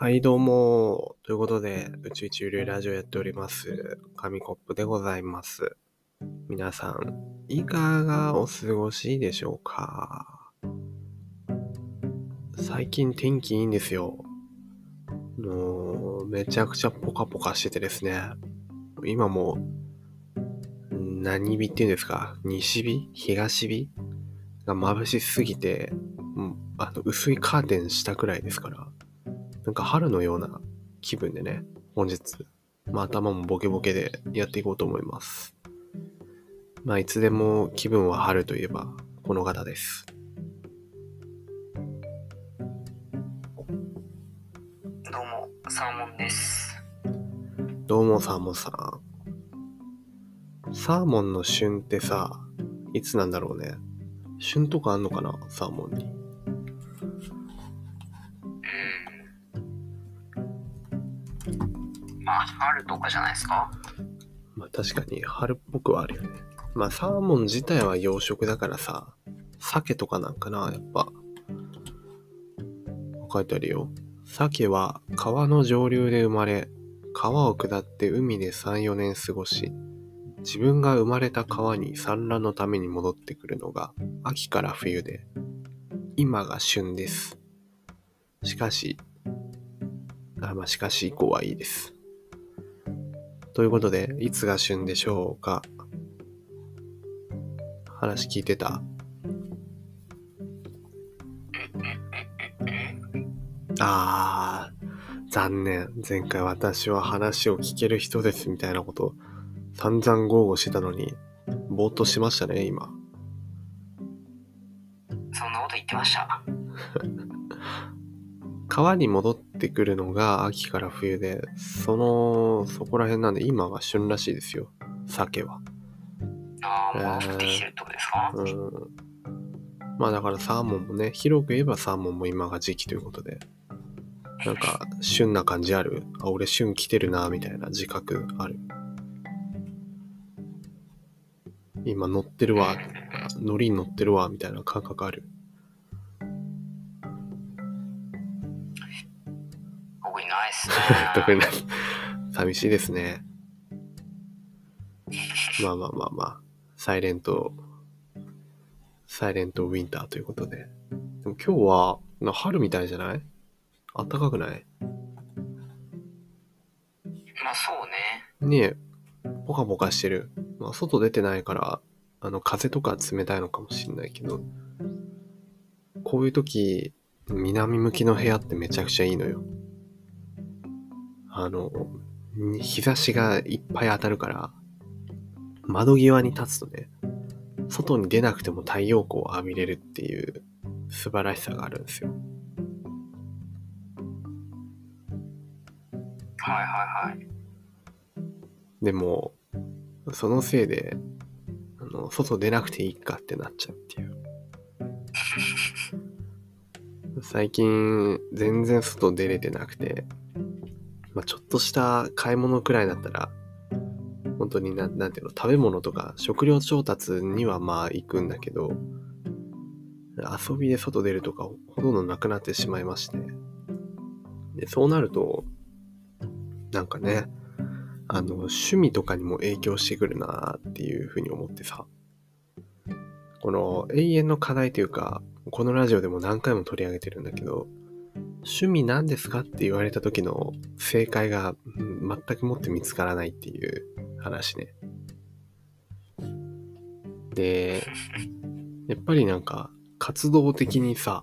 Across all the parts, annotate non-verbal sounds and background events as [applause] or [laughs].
はい、どうも。ということで、宇宙一流流ラジオやっております。紙コップでございます。皆さん、いかがお過ごしでしょうか？最近天気いいんですよ。もう、めちゃくちゃポカポカしててですね。今も、何日っていうんですか？西日？東日？が眩しすぎて、あの薄いカーテンしたくらいですから。なんか春のような気分でね、本日、まあ頭もボケボケでやっていこうと思います。まあいつでも気分は春といえばこの方です。どうも、サーモンです。どうもサーモンさん。サーモンの旬ってさ、いつなんだろうね。旬とかあんのかなサーモンに。まあ、春とかじゃないですかまあ確かに春っぽくはあるよね。まあサーモン自体は養殖だからさ、鮭とかなんかな、やっぱ。書いてあるよ。鮭は川の上流で生まれ、川を下って海で3、4年過ごし、自分が生まれた川に産卵のために戻ってくるのが秋から冬で、今が旬です。しかし、あ、まあ、しかし以降はいいです。ということで、いつが旬でしょうか？話聞いてた？あー、残念。前回私は話を聞ける人ですみたいなこと散々豪語してたのに、ぼーっとしましたね、今。そんなこと言ってました。[laughs] 川に戻ってくるのが秋から冬で、その、そこら辺なんで今が旬らしいですよ。鮭は。ああ、もうえー降ってきてるってことですか、うん。まあだからサーモンもね、広く言えばサーモンも今が時期ということで、なんか旬な感じある？あ、俺旬来てるな、みたいな自覚ある。今乗ってるわ、乗りに乗ってるわ、みたいな感覚ある。[laughs] 特に寂しいですね。まあまあまあまあ、サイレント、サイレントウィンターということで。でも今日は、な春みたいじゃない？暖かくない？まあそうね。ねえ、ポカポカしてる。まあ外出てないから、あの風とか冷たいのかもしんないけど、こういう時、南向きの部屋ってめちゃくちゃいいのよ。あの、日差しがいっぱい当たるから、窓際に立つとね、外に出なくても太陽光を浴びれるっていう素晴らしさがあるんですよ。はいはいはい。でも、そのせいで、あの、外出なくていいかってなっちゃうっていう。[laughs] 最近、全然外出れてなくて、まあ、ちょっとした買い物くらいだったら、本当にな、なんていうの、食べ物とか食料調達にはまあ行くんだけど、遊びで外出るとかほとんどなくなってしまいまして。で、そうなると、なんかね、あの、趣味とかにも影響してくるなっていうふうに思ってさ。この永遠の課題というか、このラジオでも何回も取り上げてるんだけど、趣味何ですか？って言われた時の正解が全くもって見つからないっていう話ね。で、やっぱりなんか活動的にさ、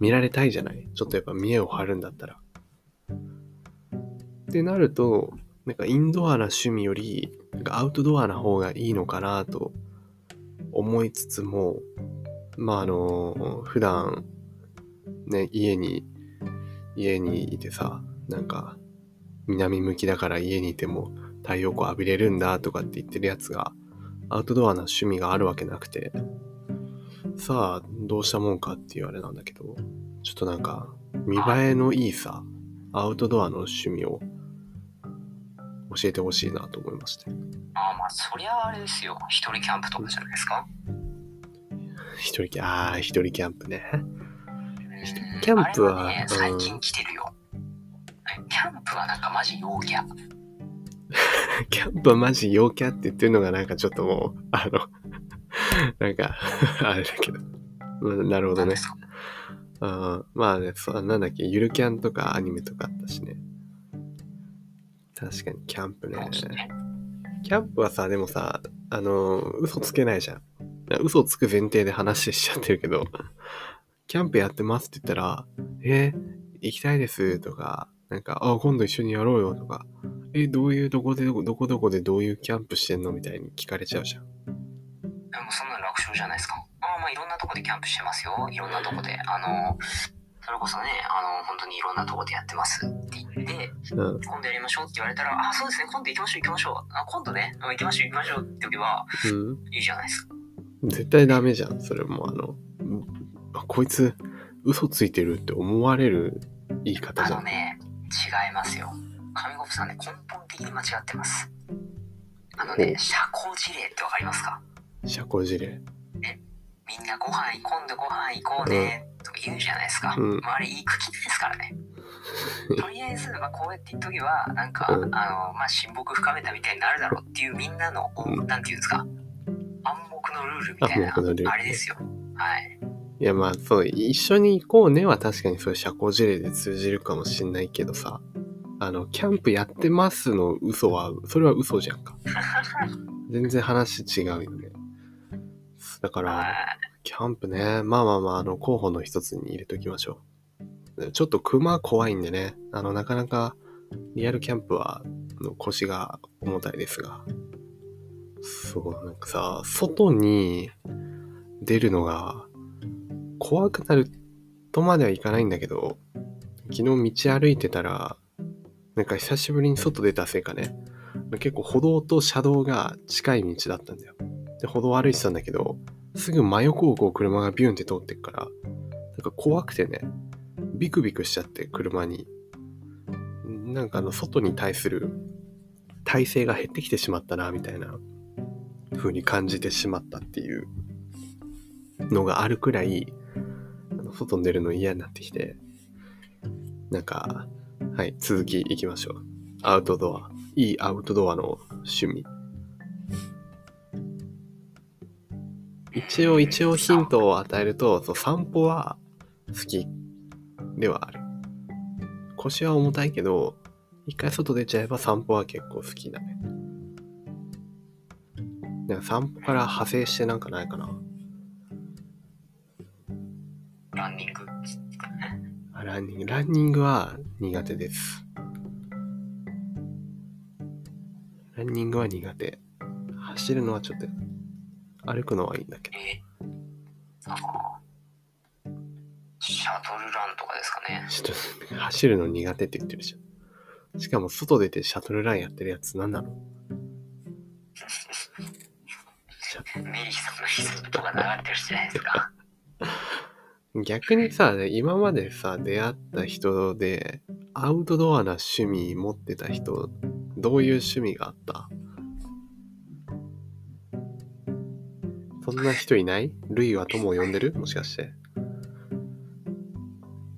見られたいじゃない？ちょっとやっぱ見栄を張るんだったら。ってなると、なんかインドアな趣味より、なんかアウトドアな方がいいのかなと思いつつも、まああの、普段、ね、家に、家にいてさ、なんか、南向きだから家にいても太陽光浴びれるんだとかって言ってるやつが、アウトドアな趣味があるわけなくて、さあ、どうしたもんかっていうあれなんだけど、ちょっとなんか、見栄えのいいさ、アウトドアの趣味を教えてほしいなと思いまして。ああ、まあそりゃあれですよ。一人キャンプとかじゃないですか？一人キャああ、一人キャンプね。うんキャンプはね、うん最近来てるよ。はなんかマジ陽キャ？[laughs] キャンプはマジ陽キャって言ってるのがなんかちょっともう、あの、[laughs] なんか、[laughs] あれだけど。まあなるほどねあーまあね、そうなんだっけ、ゆるキャンとかアニメとかあったしね。確かにキャンプね。キャンプはさ、でもさ、あの、嘘つけないじゃん。嘘つく前提で話しちゃってるけど、キャンプやってますって言ったら、え行きたいですとか、なんか、あ、今度一緒にやろうよとか、え、どういう、どこで、どこどこどこでどういうキャンプしてんの？みたいに聞かれちゃうじゃん。でもそんなの楽勝じゃないですか。ああ、まあいろんなとこでキャンプしてますよ。いろんなとこで。あの、それこそね、あの、本当にいろんなとこでやってますって言って、うん。今度やりましょうって言われたら、あ、そうですね、今度行きましょう行きましょう。あ、今度ね、あ行きましょう行きましょうって言えばうん。いいじゃないですか。絶対ダメじゃん。それもあの、うんあこいつ、嘘ついてるって思われる言い方じゃん。あのね、違いますよ。上国さんね、根本的に間違ってます。あのね、社交辞令ってわかりますか？社交辞令。みんなご飯今度ご飯行こうねとか言うじゃないですか。うんまあ、あれ行く気ですからね。[laughs] とりあえず、まあ、こうやって言っとけば、なんか、うんあの、まあ、親睦深めたみたいになるだろうっていうみんなの、うんなんていうんですか、暗黙のルールみたいな、あれですよ。はい。いやまあそう、一緒に行こうねは確かにそういう社交辞令で通じるかもしんないけどさ、あの、キャンプやってますの嘘は、それは嘘じゃんか。[laughs] 全然話違うよね。だかはら、いキャンプね、まあまあまあ、あの、候補の一つに入れときましょう。ちょっと熊怖いんでね、あの、なかなかリアルキャンプはあの腰が重たいですが、そう、なんかさ、外に出るのが怖くなるとまではいかないんだけど、昨日道歩いてたら、なんか久しぶりに外出たせいかね、結構歩道と車道が近い道だったんだよ。で、歩道歩いてたんだけど、すぐ真横をこう車がビュンって通ってっから、なんか怖くてね、ビクビクしちゃって車に。なんかあの外に対する体勢が減ってきてしまったな、みたいな風に感じてしまったっていうのがあるくらい、の外に出るの嫌になってきて、なんか、はい、続きいきましょう。アウトドア。いいアウトドアの趣味。一応、一応ヒントを与えると、そう散歩は好きではある。腰は重たいけど、一回外出ちゃえば散歩は結構好きだね。なんか散歩から派生してなんかないかな。ランニング。ランニングは苦手です。ランニングは苦手。走るのはちょっと、歩くのはいいんだけど。シャトルランとかですかね。ちょっと走るの苦手って言ってるじゃん。しかも外出てシャトルランやってるやつ何なの？シ [laughs] ャメリットの人とか流れてるじゃないですか。逆にさ、今までさ、出会った人で、アウトドアな趣味持ってた人、どういう趣味があった？そんな人いない？ルイは友を呼んでる？もしかして。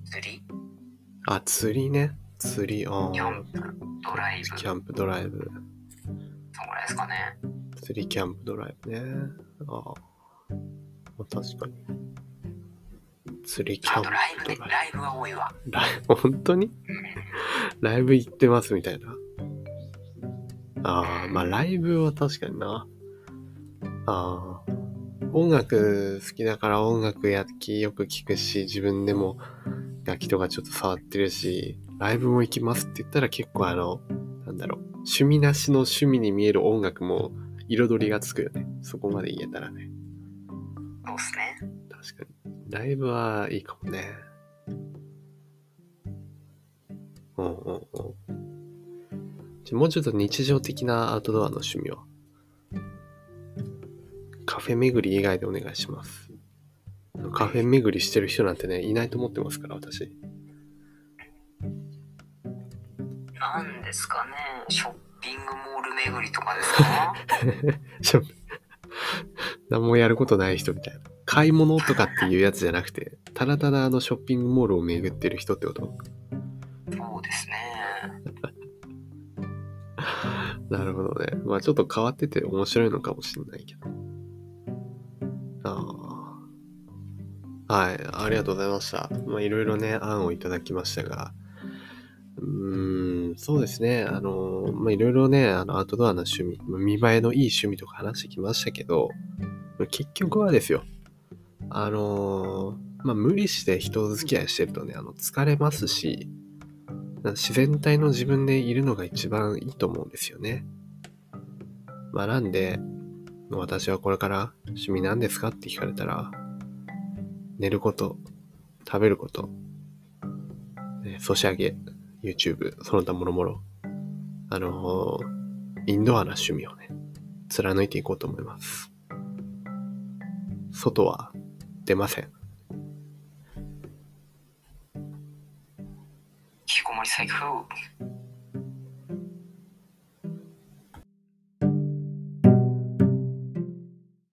釣り、あ、釣りね。釣り、あキャーンプ、ドライブ、キャンプドライブ。そんぐらいですかね。釣りキャンプドライブね。ああ確かに。釣りキャンプあとライブね、ドライブは多いわ。ブ。ライブ、本当に？ライブ行ってますみたいな？ああ、まあライブは確かにな。ああ。音楽好きだから音楽やきよく聞くし、自分でも楽器とかちょっと触ってるし、ライブも行きますって言ったら結構あの、なんだろう、趣味なしの趣味に見える音楽も彩りがつくよね。そこまで言えたらね。そうっすね。確かに。ライブはいいかもね。うんうんうん。じゃあもうちょっと日常的なアウトドアの趣味はカフェ巡り以外でお願いします。カフェ巡りしてる人なんてね、いないと思ってますから、私。なんですかね、ショッピングモール巡りとかですか？ち [laughs] ょ [laughs] 何もやることない人みたいな。買い物とかっていうやつじゃなくて、ただただあのショッピングモールを巡ってる人ってこと？そうですね。[laughs] なるほどね。まあちょっと変わってて面白いのかもしれないけど。ああ。はい、ありがとうございました。まあいろいろね、案をいただきましたが、うーん、そうですね。あの、まあいろいろね、あの、アウトドアな趣味、見栄えのいい趣味とか話してきましたけど、結局はですよ。あの、まあ無理して人付き合いしてるとね、あの、疲れますし、自然体の自分でいるのが一番いいと思うんですよね。まあなんで、私はこれから趣味なんですかって聞かれたら、寝ること、食べること、えーソシャゲ、YouTube、その他もろもろ、あのーインドアな趣味をね、貫いていこうと思います。外は出ません。引きこもり最高